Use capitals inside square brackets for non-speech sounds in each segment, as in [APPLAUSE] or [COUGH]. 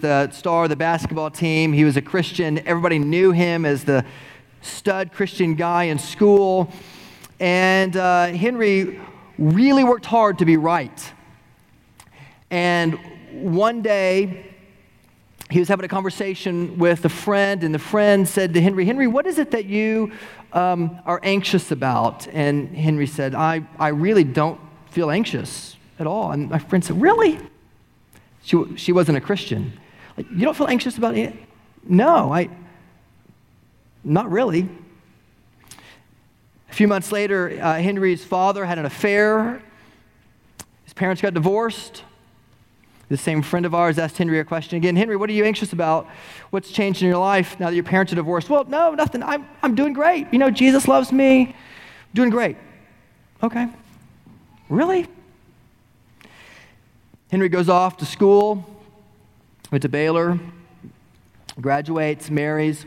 the star of the basketball team. He was a Christian. Everybody knew him as the stud Christian guy in school. And uh, Henry really worked hard to be right. And one day, he was having a conversation with a friend, and the friend said to Henry, Henry, what is it that you um, are anxious about? And Henry said, I, I really don't feel anxious at all. And my friend said, Really? She, she wasn't a Christian. You don't feel anxious about it? No, I, not really. A few months later, uh, Henry's father had an affair. His parents got divorced. The same friend of ours asked Henry a question again Henry, what are you anxious about? What's changed in your life now that your parents are divorced? Well, no, nothing. I'm, I'm doing great. You know, Jesus loves me. Doing great. Okay. Really? Henry goes off to school, went to Baylor, graduates, marries.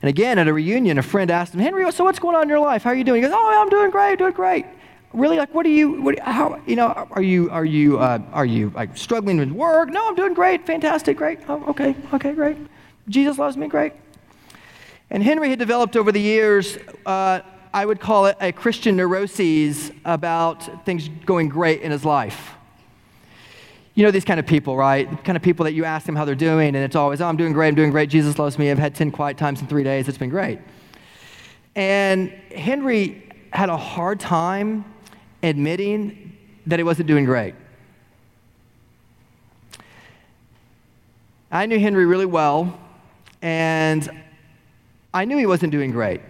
And again, at a reunion, a friend asked him, Henry, so what's going on in your life? How are you doing? He goes, Oh, I'm doing great, doing great really like what are you what, how you know are you are you uh, are you like struggling with work no i'm doing great fantastic great oh, okay okay great jesus loves me great and henry had developed over the years uh, i would call it a christian neuroses about things going great in his life you know these kind of people right the kind of people that you ask them how they're doing and it's always oh i'm doing great i'm doing great jesus loves me i've had 10 quiet times in three days it's been great and henry had a hard time admitting that he wasn't doing great. I knew Henry really well, and I knew he wasn't doing great.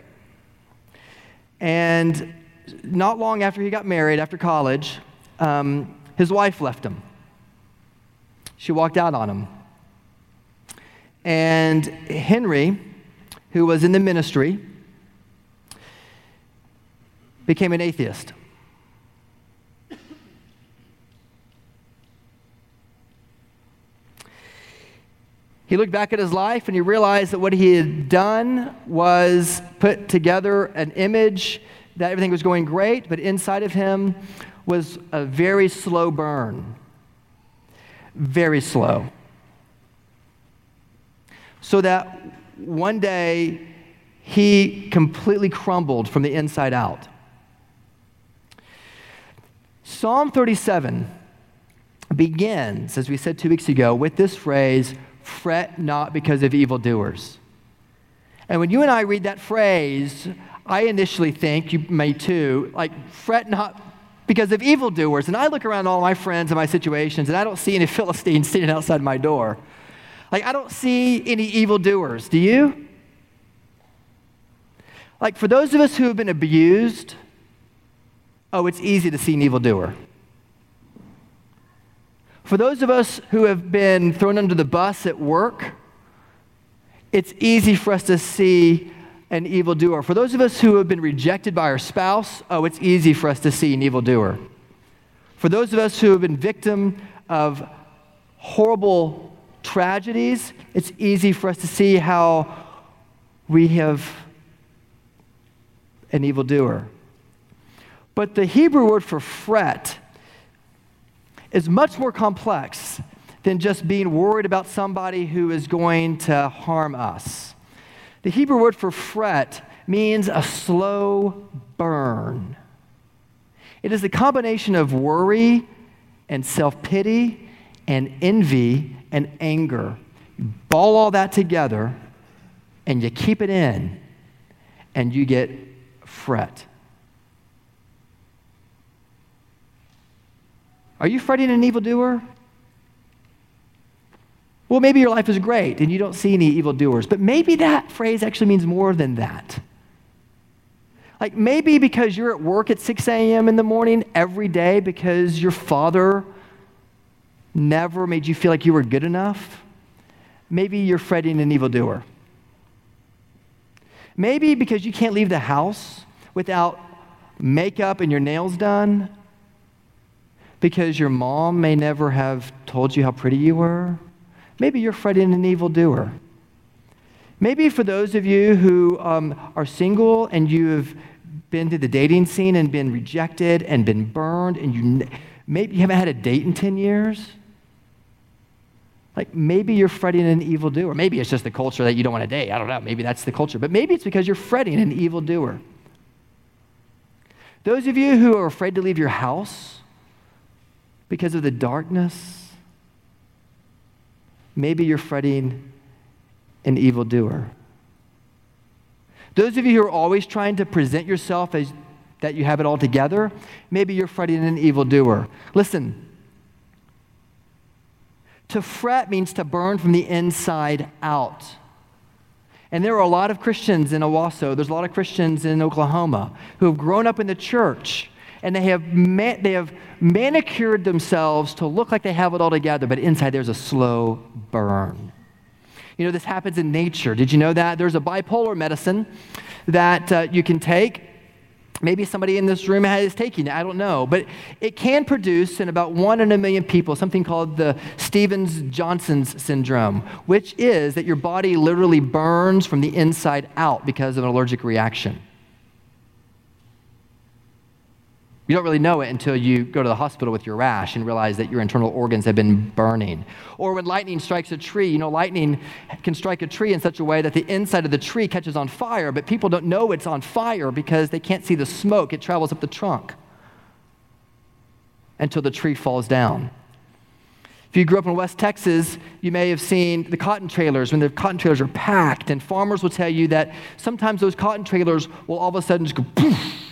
And not long after he got married, after college, um, his wife left him. She walked out on him. And Henry, who was in the ministry, became an atheist. He looked back at his life and he realized that what he had done was put together an image that everything was going great, but inside of him was a very slow burn. Very slow. So that one day he completely crumbled from the inside out. Psalm 37 begins, as we said two weeks ago, with this phrase fret not because of evildoers. And when you and I read that phrase, I initially think, you may too, like, fret not because of evildoers. And I look around all my friends and my situations, and I don't see any [LAUGHS] Philistines sitting outside my door. Like, I don't see any evildoers. Do you? Like, for those of us who have been abused, oh, it's easy to see an evildoer. For those of us who have been thrown under the bus at work, it's easy for us to see an evildoer. For those of us who have been rejected by our spouse, oh, it's easy for us to see an evildoer. For those of us who have been victim of horrible tragedies, it's easy for us to see how we have an evildoer. But the Hebrew word for fret is much more complex than just being worried about somebody who is going to harm us. The Hebrew word for fret means a slow burn. It is a combination of worry and self pity and envy and anger. You ball all that together and you keep it in and you get fret. Are you fretting an evildoer? Well, maybe your life is great and you don't see any evildoers, but maybe that phrase actually means more than that. Like maybe because you're at work at 6 a.m. in the morning every day because your father never made you feel like you were good enough, maybe you're fretting an evildoer. Maybe because you can't leave the house without makeup and your nails done because your mom may never have told you how pretty you were. Maybe you're fretting an evildoer. Maybe for those of you who um, are single and you have been to the dating scene and been rejected and been burned, and you maybe you haven't had a date in 10 years. Like maybe you're fretting an evildoer. Maybe it's just the culture that you don't want to date. I don't know. Maybe that's the culture. But maybe it's because you're fretting an evildoer. Those of you who are afraid to leave your house because of the darkness, maybe you're fretting an evildoer. Those of you who are always trying to present yourself as that you have it all together, maybe you're fretting an evildoer. Listen, to fret means to burn from the inside out. And there are a lot of Christians in Owasso, there's a lot of Christians in Oklahoma who have grown up in the church and they have, they have manicured themselves to look like they have it all together, but inside there's a slow burn. You know, this happens in nature. Did you know that? There's a bipolar medicine that uh, you can take Maybe somebody in this room is taking it, I don't know. But it can produce in about one in a million people something called the Stevens Johnson's syndrome, which is that your body literally burns from the inside out because of an allergic reaction. You don't really know it until you go to the hospital with your rash and realize that your internal organs have been burning. Or when lightning strikes a tree, you know, lightning can strike a tree in such a way that the inside of the tree catches on fire, but people don't know it's on fire because they can't see the smoke. It travels up the trunk until the tree falls down. If you grew up in West Texas, you may have seen the cotton trailers when the cotton trailers are packed, and farmers will tell you that sometimes those cotton trailers will all of a sudden just go poof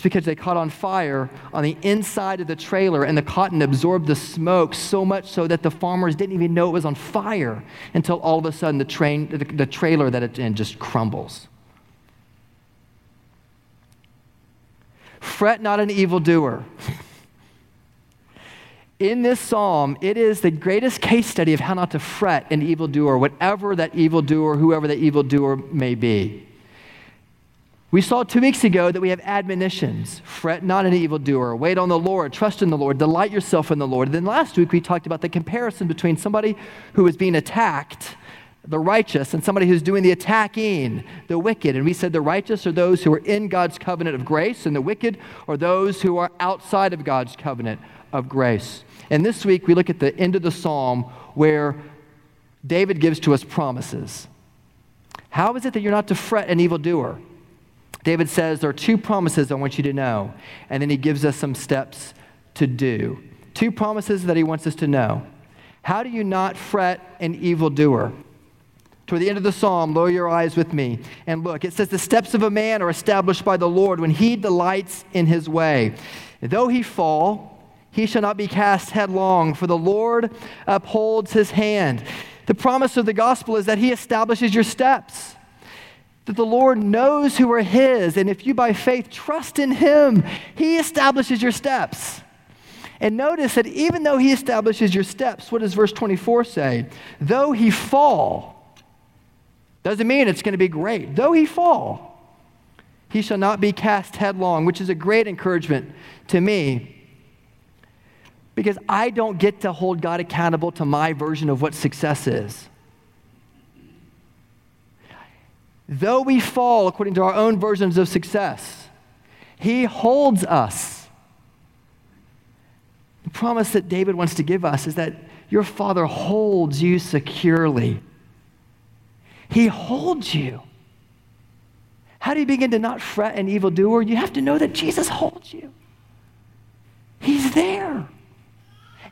it's because they caught on fire on the inside of the trailer and the cotton absorbed the smoke so much so that the farmers didn't even know it was on fire until all of a sudden the, train, the, the trailer that it's in just crumbles. Fret not an evildoer. [LAUGHS] in this psalm, it is the greatest case study of how not to fret an evildoer, whatever that evildoer, whoever that evildoer may be. We saw two weeks ago that we have admonitions fret not an evildoer, wait on the Lord, trust in the Lord, delight yourself in the Lord. And then last week we talked about the comparison between somebody who is being attacked, the righteous, and somebody who's doing the attacking, the wicked. And we said the righteous are those who are in God's covenant of grace, and the wicked are those who are outside of God's covenant of grace. And this week we look at the end of the psalm where David gives to us promises. How is it that you're not to fret an evildoer? David says there are two promises I want you to know, and then he gives us some steps to do. Two promises that he wants us to know. How do you not fret an evildoer? Toward the end of the psalm, lower your eyes with me and look. It says, The steps of a man are established by the Lord when he delights in his way. Though he fall, he shall not be cast headlong, for the Lord upholds his hand. The promise of the gospel is that he establishes your steps that the Lord knows who are His, and if you by faith trust in Him, He establishes your steps. And notice that even though He establishes your steps, what does verse 24 say? Though He fall, doesn't mean it's going to be great. Though He fall, He shall not be cast headlong, which is a great encouragement to me because I don't get to hold God accountable to my version of what success is. Though we fall according to our own versions of success, He holds us. The promise that David wants to give us is that your Father holds you securely. He holds you. How do you begin to not fret an evildoer? You have to know that Jesus holds you. He's there.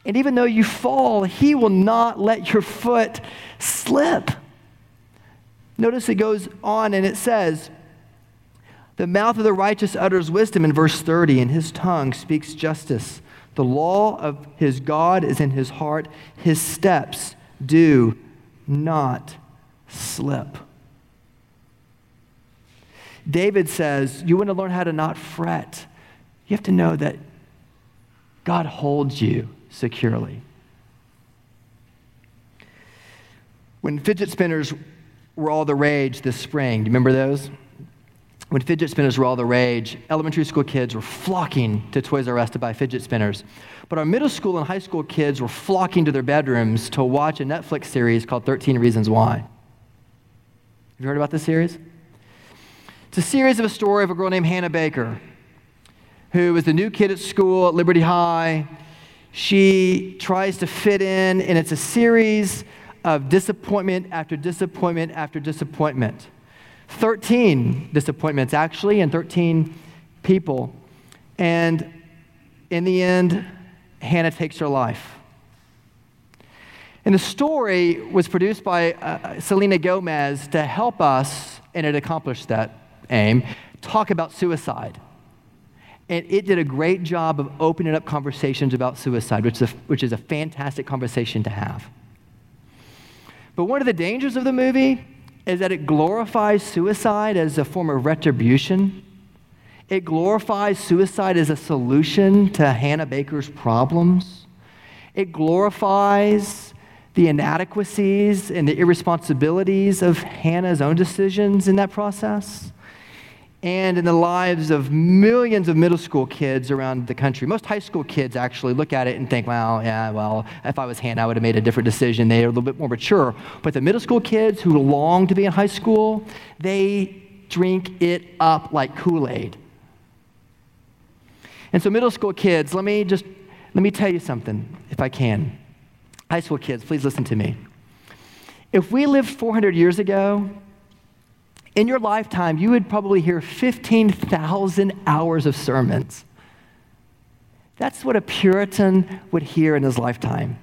And even though you fall, He will not let your foot slip. Notice it goes on and it says, The mouth of the righteous utters wisdom in verse 30, and his tongue speaks justice. The law of his God is in his heart, his steps do not slip. David says, You want to learn how to not fret. You have to know that God holds you securely. When fidget spinners were all the rage this spring. Do you remember those? When fidget spinners were all the rage, elementary school kids were flocking to Toys R Us to buy fidget spinners. But our middle school and high school kids were flocking to their bedrooms to watch a Netflix series called 13 Reasons Why. Have you heard about this series? It's a series of a story of a girl named Hannah Baker, who is the new kid at school at Liberty High. She tries to fit in, and it's a series of disappointment after disappointment after disappointment. 13 disappointments, actually, and 13 people. And in the end, Hannah takes her life. And the story was produced by uh, Selena Gomez to help us, and it accomplished that aim, talk about suicide. And it did a great job of opening up conversations about suicide, which is, a, which is a fantastic conversation to have. But one of the dangers of the movie is that it glorifies suicide as a form of retribution. It glorifies suicide as a solution to Hannah Baker's problems. It glorifies the inadequacies and the irresponsibilities of Hannah's own decisions in that process and in the lives of millions of middle school kids around the country. Most high school kids actually look at it and think, well, yeah, well, if I was Hannah, I would have made a different decision. They're a little bit more mature. But the middle school kids who long to be in high school, they drink it up like Kool Aid. And so, middle school kids, let me just let me tell you something, if I can. High school kids, please listen to me. If we lived 400 years ago, in your lifetime, you would probably hear 15,000 hours of sermons. That's what a Puritan would hear in his lifetime.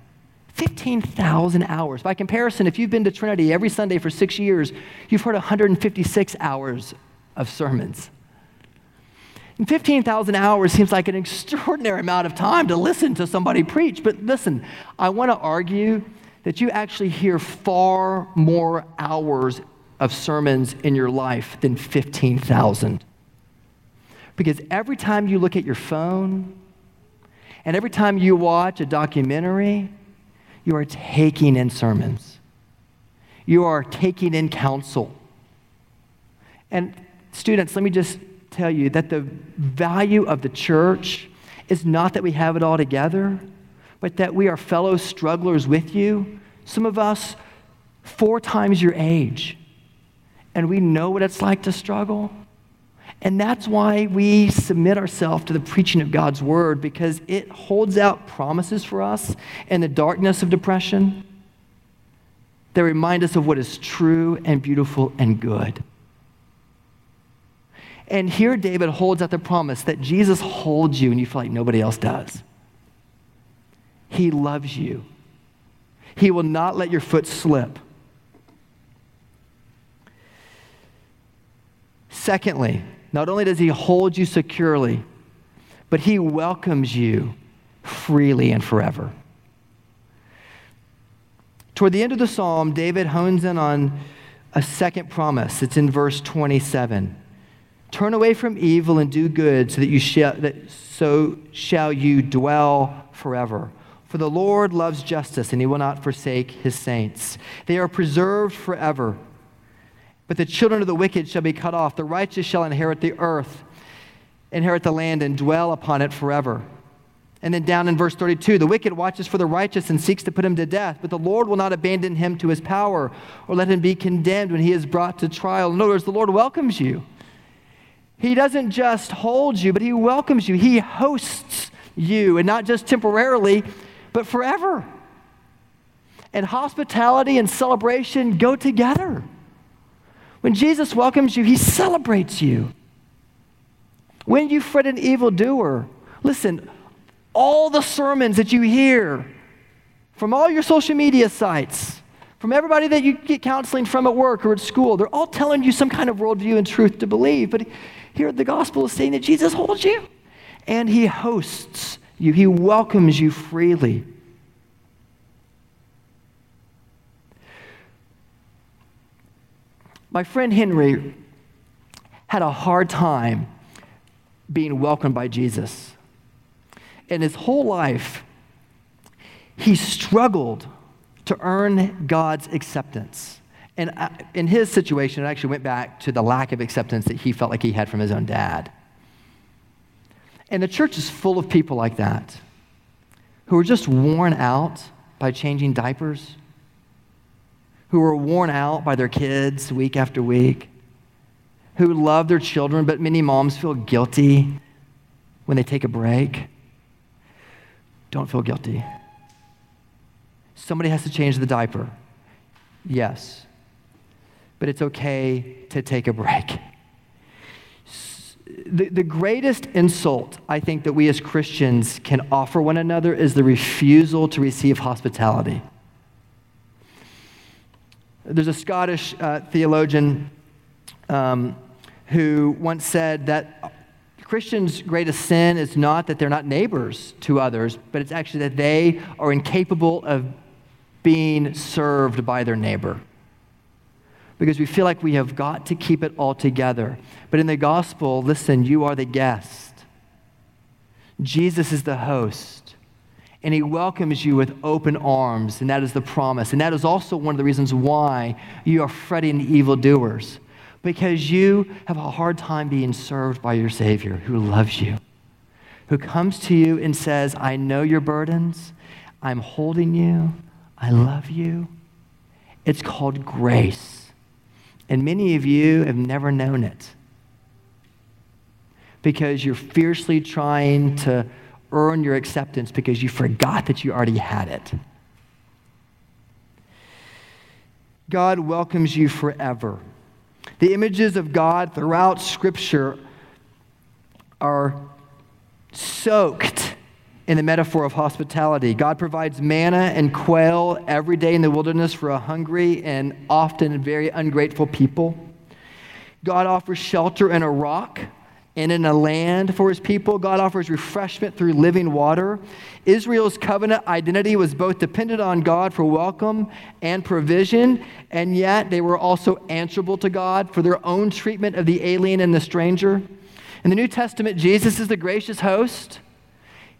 15,000 hours. By comparison, if you've been to Trinity every Sunday for six years, you've heard 156 hours of sermons. And 15,000 hours seems like an extraordinary amount of time to listen to somebody preach. But listen, I want to argue that you actually hear far more hours of sermons in your life than 15,000. Because every time you look at your phone and every time you watch a documentary, you are taking in sermons. You are taking in counsel. And students, let me just tell you that the value of the church is not that we have it all together, but that we are fellow strugglers with you. Some of us, four times your age and we know what it's like to struggle. And that's why we submit ourselves to the preaching of God's word because it holds out promises for us in the darkness of depression that remind us of what is true and beautiful and good. And here David holds out the promise that Jesus holds you and you feel like nobody else does. He loves you. He will not let your foot slip. Secondly, not only does he hold you securely, but he welcomes you freely and forever. Toward the end of the psalm, David hones in on a second promise. It's in verse 27. Turn away from evil and do good, so that you that, so shall you dwell forever. For the Lord loves justice, and he will not forsake his saints. They are preserved forever. But the children of the wicked shall be cut off. The righteous shall inherit the earth, inherit the land, and dwell upon it forever. And then down in verse 32, the wicked watches for the righteous and seeks to put him to death, but the Lord will not abandon him to his power or let him be condemned when he is brought to trial. In other words, the Lord welcomes you. He doesn't just hold you, but he welcomes you. He hosts you, and not just temporarily, but forever. And hospitality and celebration go together. When Jesus welcomes you, he celebrates you. When you fret an evildoer, listen, all the sermons that you hear from all your social media sites, from everybody that you get counseling from at work or at school, they're all telling you some kind of worldview and truth to believe. But here the gospel is saying that Jesus holds you and he hosts you, he welcomes you freely. My friend Henry had a hard time being welcomed by Jesus. In his whole life, he struggled to earn God's acceptance. And in his situation, it actually went back to the lack of acceptance that he felt like he had from his own dad. And the church is full of people like that who are just worn out by changing diapers, who are worn out by their kids week after week, who love their children, but many moms feel guilty when they take a break. Don't feel guilty. Somebody has to change the diaper. Yes. But it's okay to take a break. The, the greatest insult I think that we as Christians can offer one another is the refusal to receive hospitality. There's a Scottish uh, theologian um, who once said that Christians' greatest sin is not that they're not neighbors to others, but it's actually that they are incapable of being served by their neighbor. Because we feel like we have got to keep it all together. But in the gospel, listen, you are the guest. Jesus is the host and he welcomes you with open arms, and that is the promise. And that is also one of the reasons why you are fretting the evildoers, because you have a hard time being served by your Savior who loves you, who comes to you and says, I know your burdens, I'm holding you, I love you. It's called grace. And many of you have never known it because you're fiercely trying to earn your acceptance because you forgot that you already had it. God welcomes you forever. The images of God throughout Scripture are soaked in the metaphor of hospitality. God provides manna and quail every day in the wilderness for a hungry and often very ungrateful people. God offers shelter in a rock and in a land for his people. God offers refreshment through living water. Israel's covenant identity was both dependent on God for welcome and provision, and yet they were also answerable to God for their own treatment of the alien and the stranger. In the New Testament, Jesus is the gracious host.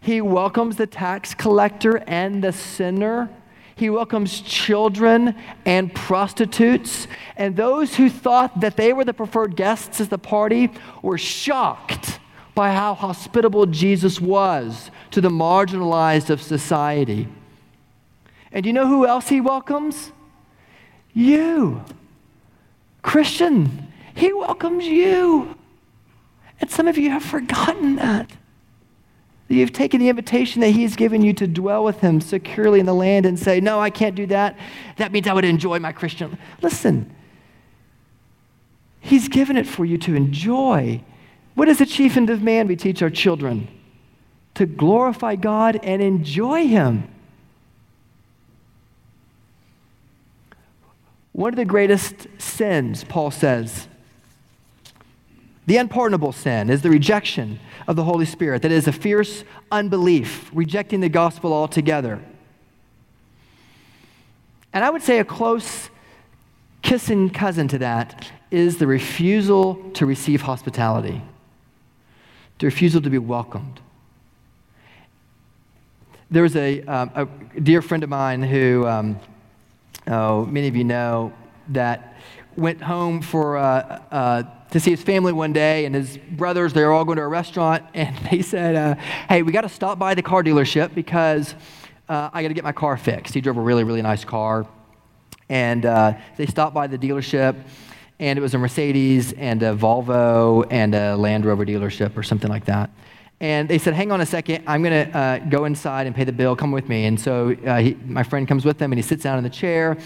He welcomes the tax collector and the sinner. He welcomes children and prostitutes. And those who thought that they were the preferred guests at the party were shocked by how hospitable Jesus was to the marginalized of society. And you know who else he welcomes? You. Christian, he welcomes you. And some of you have forgotten that. You've taken the invitation that He's given you to dwell with Him securely in the land and say, No, I can't do that. That means I would enjoy my Christian. Listen, He's given it for you to enjoy. What is the chief end of man we teach our children? To glorify God and enjoy Him. One of the greatest sins, Paul says, the unpardonable sin is the rejection of the Holy Spirit. That is a fierce unbelief, rejecting the gospel altogether. And I would say a close kissing cousin to that is the refusal to receive hospitality, the refusal to be welcomed. There was a, um, a dear friend of mine who, um, oh, many of you know, that went home for uh, uh, to see his family one day, and his brothers, they were all going to a restaurant, [LAUGHS] and they said, uh, Hey, we got to stop by the car dealership because uh, I got to get my car fixed. He drove a really, really nice car. And uh, they stopped by the dealership, and it was a Mercedes and a Volvo and a Land Rover dealership or something like that. And they said, Hang on a second, I'm going to uh, go inside and pay the bill. Come with me. And so uh, he, my friend comes with them, and he sits down in the chair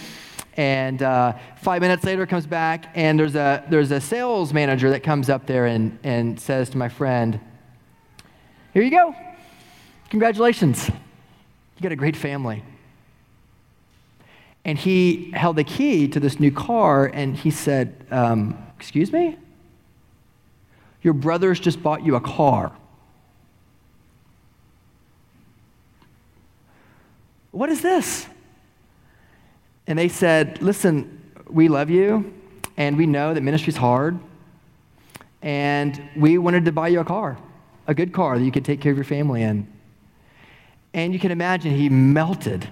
and uh, five minutes later comes back, and there's a, there's a sales manager that comes up there and, and says to my friend, Here you go. Congratulations. You got a great family. And he held the key to this new car and he said, um, Excuse me? Your brothers just bought you a car. What is this? And they said, Listen, we love you, and we know that ministry's hard, and we wanted to buy you a car, a good car that you could take care of your family in. And you can imagine he melted.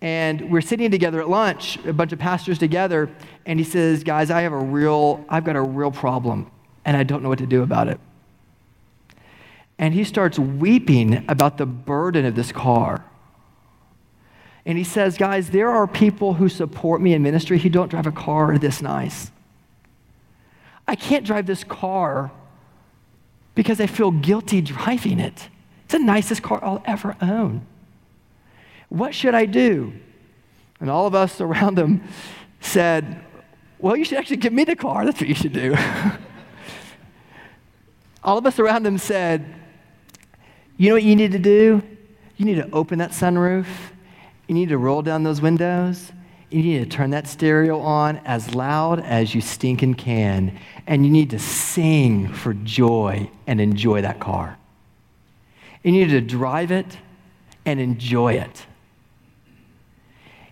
And we're sitting together at lunch, a bunch of pastors together, and he says, Guys, I have a real, I've got a real problem, and I don't know what to do about it. And he starts weeping about the burden of this car. And he says, Guys, there are people who support me in ministry who don't drive a car this nice. I can't drive this car because I feel guilty driving it. It's the nicest car I'll ever own. What should I do? And all of us [LAUGHS] around him said, Well, you should actually give me the car. That's what you should do. [LAUGHS] all of us around him said, You know what you need to do? You need to open that sunroof. You need to roll down those windows. You need to turn that stereo on as loud as you stinking can. And you need to sing for joy and enjoy that car. You need to drive it and enjoy it.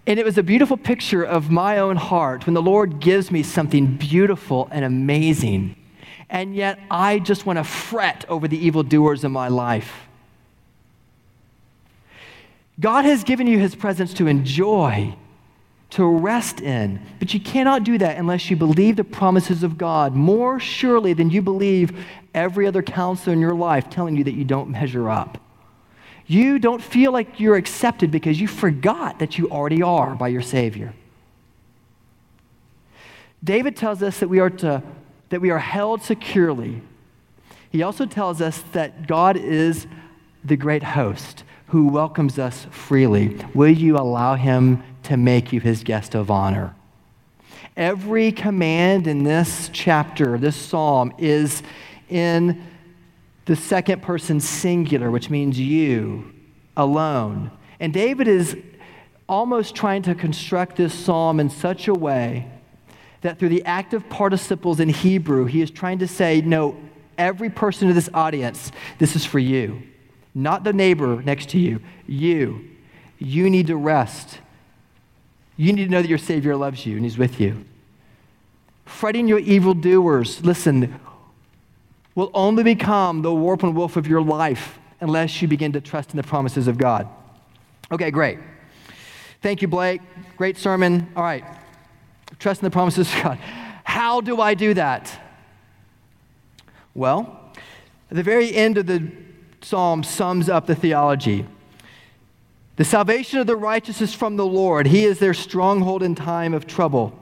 And it was a beautiful picture of my own heart when the Lord gives me something beautiful and amazing. And yet I just want to fret over the evildoers in my life. God has given you his presence to enjoy, to rest in, but you cannot do that unless you believe the promises of God more surely than you believe every other counselor in your life telling you that you don't measure up. You don't feel like you're accepted because you forgot that you already are by your Savior. David tells us that we are, to, that we are held securely. He also tells us that God is the great host who welcomes us freely. Will you allow him to make you his guest of honor? Every command in this chapter, this psalm, is in the second person singular, which means you alone. And David is almost trying to construct this psalm in such a way that through the active participles in Hebrew, he is trying to say, no, every person in this audience, this is for you. Not the neighbor next to you, you. You need to rest. You need to know that your Savior loves you and He's with you. Fretting your evildoers, listen, will only become the warp and woof of your life unless you begin to trust in the promises of God. Okay, great. Thank you, Blake. Great sermon. All right. Trust in the promises of God. How do I do that? Well, at the very end of the psalm sums up the theology. The salvation of the righteous is from the Lord. He is their stronghold in time of trouble.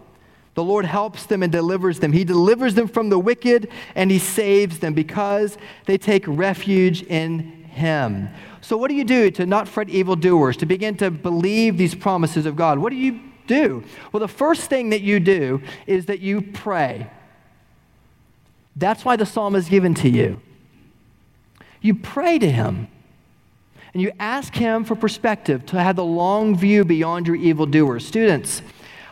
The Lord helps them and delivers them. He delivers them from the wicked and He saves them because they take refuge in Him. So, what do you do to not fret evildoers, to begin to believe these promises of God? What do you do? Well, the first thing that you do is that you pray. That's why the psalm is given to you. You pray to Him and you ask Him for perspective to have the long view beyond your evildoers. Students,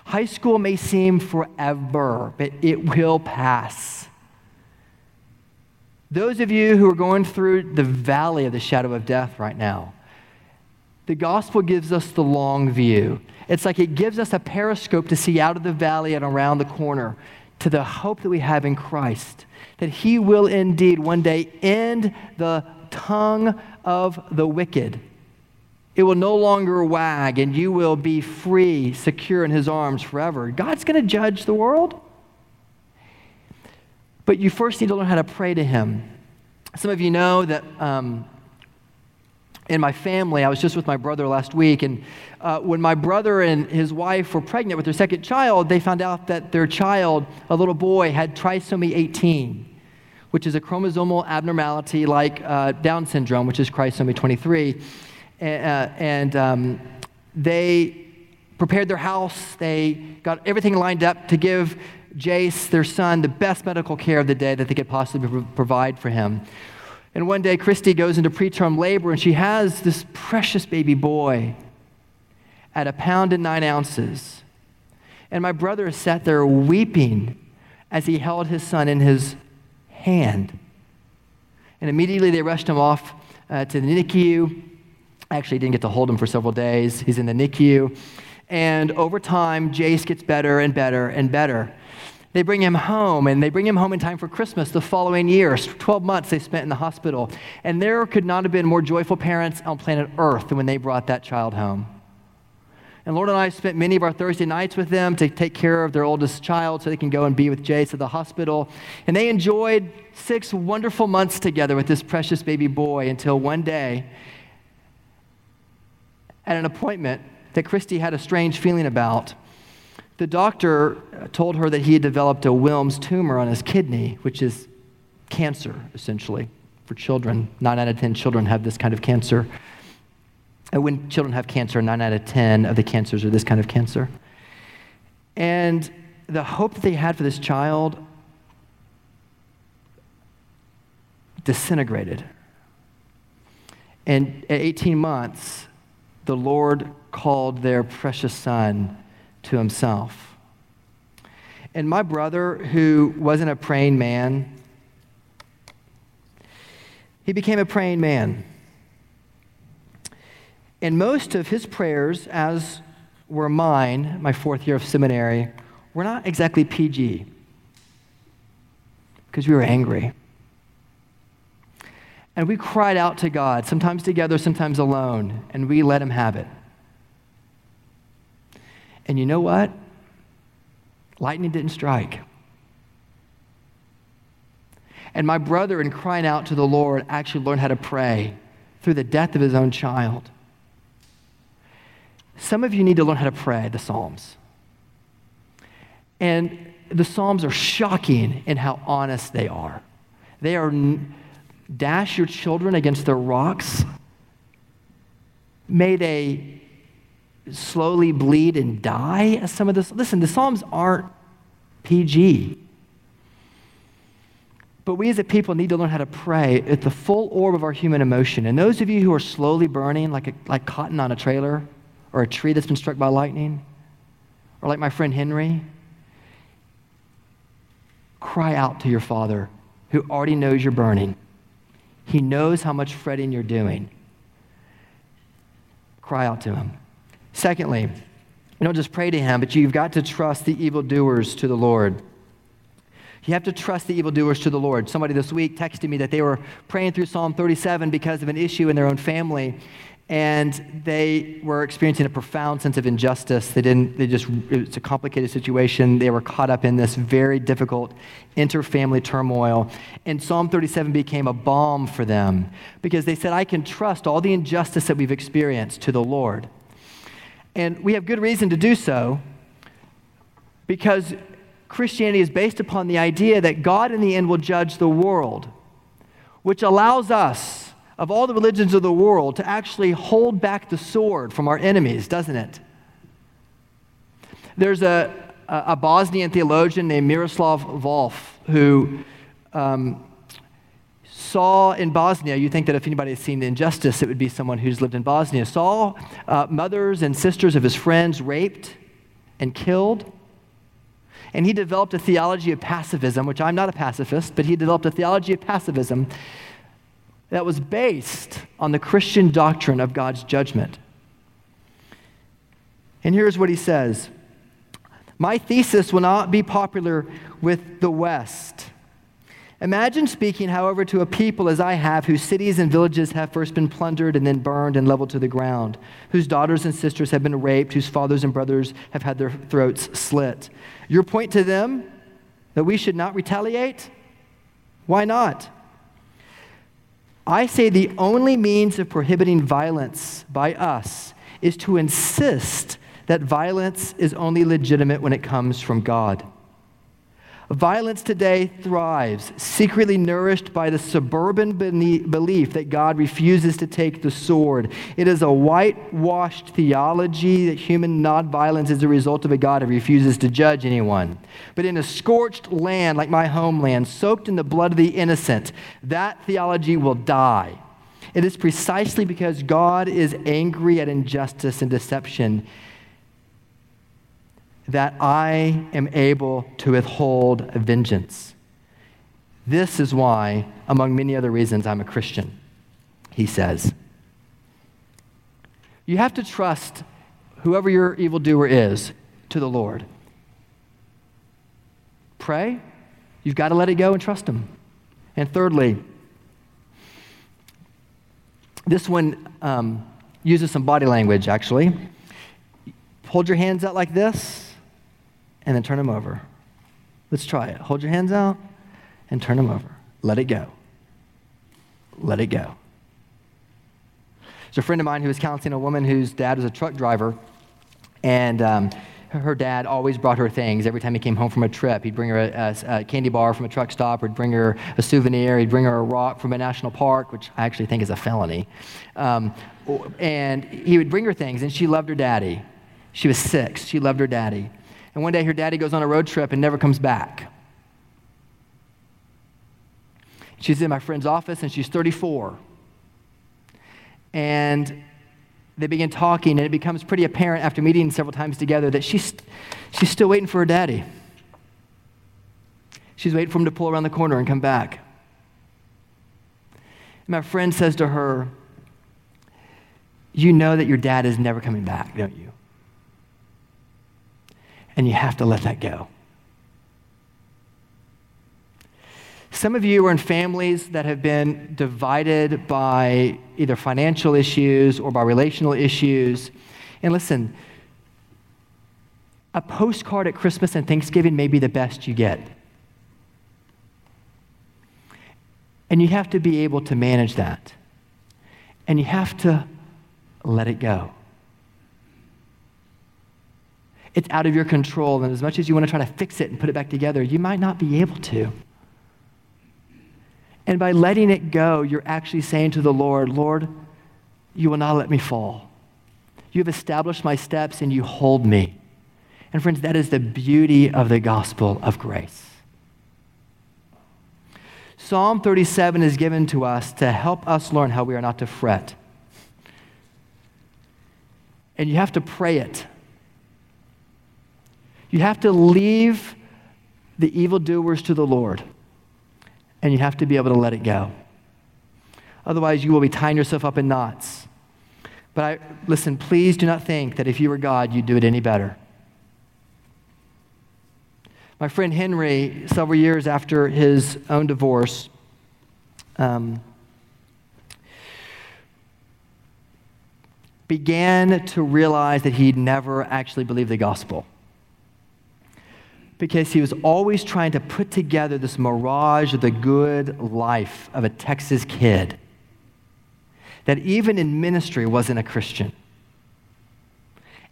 High school may seem forever, but it will pass. Those of you who are going through the valley of the shadow of death right now, the gospel gives us the long view. It's like it gives us a periscope to see out of the valley and around the corner to the hope that we have in Christ, that He will indeed one day end the tongue of the wicked it will no longer wag, and you will be free, secure in his arms forever. God's going to judge the world. But you first need to learn how to pray to him. Some of you know that um, in my family, I was just with my brother last week, and uh, when my brother and his wife were pregnant with their second child, they found out that their child, a little boy, had trisomy 18, which is a chromosomal abnormality like uh, Down syndrome, which is trisomy 23 uh, and um, they prepared their house. They got everything lined up to give Jace, their son, the best medical care of the day that they could possibly provide for him. And one day, Christy goes into preterm labor and she has this precious baby boy at a pound and nine ounces. And my brother sat there weeping as he held his son in his hand. And immediately they rushed him off uh, to the NICU actually didn't get to hold him for several days. He's in the NICU. And over time, Jace gets better and better and better. They bring him home, and they bring him home in time for Christmas the following year. 12 months they spent in the hospital. And there could not have been more joyful parents on planet Earth than when they brought that child home. And Lord and I spent many of our Thursday nights with them to take care of their oldest child so they can go and be with Jace at the hospital. And they enjoyed six wonderful months together with this precious baby boy until one day at an appointment that Christy had a strange feeling about. The doctor told her that he had developed a Wilms tumor on his kidney, which is cancer, essentially. for children. Nine out of 10 children have this kind of cancer. And when children have cancer, nine out of 10 of the cancers are this kind of cancer. And the hope that they had for this child disintegrated. And at 18 months, the Lord called their precious son to himself. And my brother, who wasn't a praying man, he became a praying man. And most of his prayers, as were mine, my fourth year of seminary, were not exactly PG because we were angry. And we cried out to God, sometimes together, sometimes alone, and we let Him have it. And you know what? Lightning didn't strike. And my brother, in crying out to the Lord, actually learned how to pray through the death of his own child. Some of you need to learn how to pray the Psalms. And the Psalms are shocking in how honest they are. They are dash your children against the rocks, may they slowly bleed and die as some of this. Listen, the Psalms aren't PG. But we as a people need to learn how to pray at the full orb of our human emotion. And those of you who are slowly burning, like, a, like cotton on a trailer, or a tree that's been struck by lightning, or like my friend Henry, cry out to your Father who already knows you're burning. He knows how much fretting you're doing. Cry out to Him. Secondly, you don't just pray to Him, but you've got to trust the evildoers to the Lord. You have to trust the evildoers to the Lord. Somebody this week texted me that they were praying through Psalm 37 because of an issue in their own family, and they were experiencing a profound sense of injustice. They didn't, they just, it's a complicated situation. They were caught up in this very difficult interfamily turmoil. And Psalm 37 became a balm for them because they said, I can trust all the injustice that we've experienced to the Lord. And we have good reason to do so because Christianity is based upon the idea that God in the end will judge the world, which allows us, of all the religions of the world, to actually hold back the sword from our enemies, doesn't it? There's a, a Bosnian theologian named Miroslav Volf who um, saw in Bosnia, you think that if anybody has seen the injustice, it would be someone who's lived in Bosnia, saw uh, mothers and sisters of his friends raped and killed and he developed a theology of pacifism, which I'm not a pacifist, but he developed a theology of pacifism that was based on the Christian doctrine of God's judgment. And here's what he says My thesis will not be popular with the West. Imagine speaking, however, to a people as I have, whose cities and villages have first been plundered and then burned and leveled to the ground, whose daughters and sisters have been raped, whose fathers and brothers have had their throats slit. Your point to them that we should not retaliate? Why not? I say the only means of prohibiting violence by us is to insist that violence is only legitimate when it comes from God. Violence today thrives, secretly nourished by the suburban belief that God refuses to take the sword. It is a whitewashed theology that human nonviolence is a result of a God who refuses to judge anyone. But in a scorched land like my homeland, soaked in the blood of the innocent, that theology will die. It is precisely because God is angry at injustice and deception that I am able to withhold vengeance. This is why, among many other reasons, I'm a Christian, he says. You have to trust whoever your evildoer is to the Lord. Pray. You've got to let it go and trust him. And thirdly, this one um, uses some body language, actually. Hold your hands out like this and then turn them over. Let's try it. Hold your hands out and turn them over. Let it go. Let it go. There's a friend of mine who was counseling a woman whose dad was a truck driver, and um, her dad always brought her things. Every time he came home from a trip, he'd bring her a, a, candy bar from a truck stop, or he'd bring her a souvenir, he'd bring her a rock from a national park, which I actually think is a felony. Um, and he would bring her things, and she loved her daddy. She was six. She loved her daddy. And one day her daddy goes on a road trip and never comes back. She's in my friend's office, and she's 34. And they begin talking, and it becomes pretty apparent after meeting several times together that she's, she's still waiting for her daddy. She's waiting for him to pull around the corner and come back. And my friend says to her, You know that your dad is never coming back, don't you? And you have to let that go. Some of you are in families that have been divided by either financial issues or by relational issues. And listen, a postcard at Christmas and Thanksgiving may be the best you get. And you have to be able to manage that. And you have to let it go. It's out of your control, and as much as you want to try to fix it and put it back together, you might not be able to. And by letting it go, you're actually saying to the Lord, Lord, you will not let me fall. You have established my steps and you hold me. And friends, that is the beauty of the gospel of grace. Psalm 37 is given to us to help us learn how we are not to fret. And you have to pray it. You have to leave the evildoers to the Lord and you have to be able to let it go. Otherwise, you will be tying yourself up in knots. But I, listen, please do not think that if you were God, you'd do it any better. My friend Henry, several years after his own divorce, um, began to realize that he'd never actually believed the gospel because he was always trying to put together this mirage of the good life of a Texas kid that even in ministry wasn't a Christian.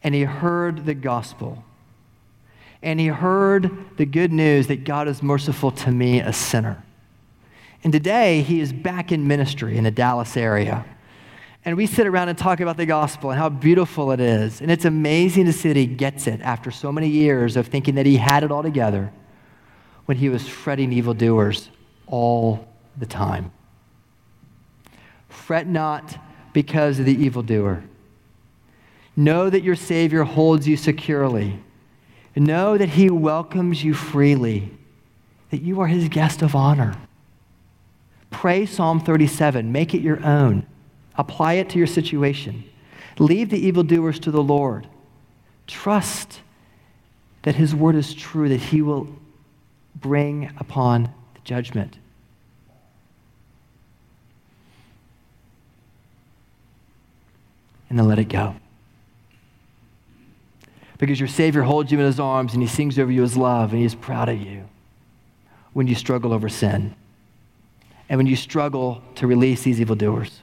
And he heard the gospel. And he heard the good news that God is merciful to me, a sinner. And today he is back in ministry in the Dallas area and we sit around and talk about the gospel and how beautiful it is. And it's amazing to see that he gets it after so many years of thinking that he had it all together when he was fretting evildoers all the time. Fret not because of the evildoer. Know that your Savior holds you securely. Know that he welcomes you freely, that you are his guest of honor. Pray Psalm 37, make it your own. Apply it to your situation. Leave the evildoers to the Lord. Trust that His word is true, that He will bring upon the judgment. And then let it go. Because your Savior holds you in His arms and He sings over you His love and He is proud of you when you struggle over sin and when you struggle to release these evildoers.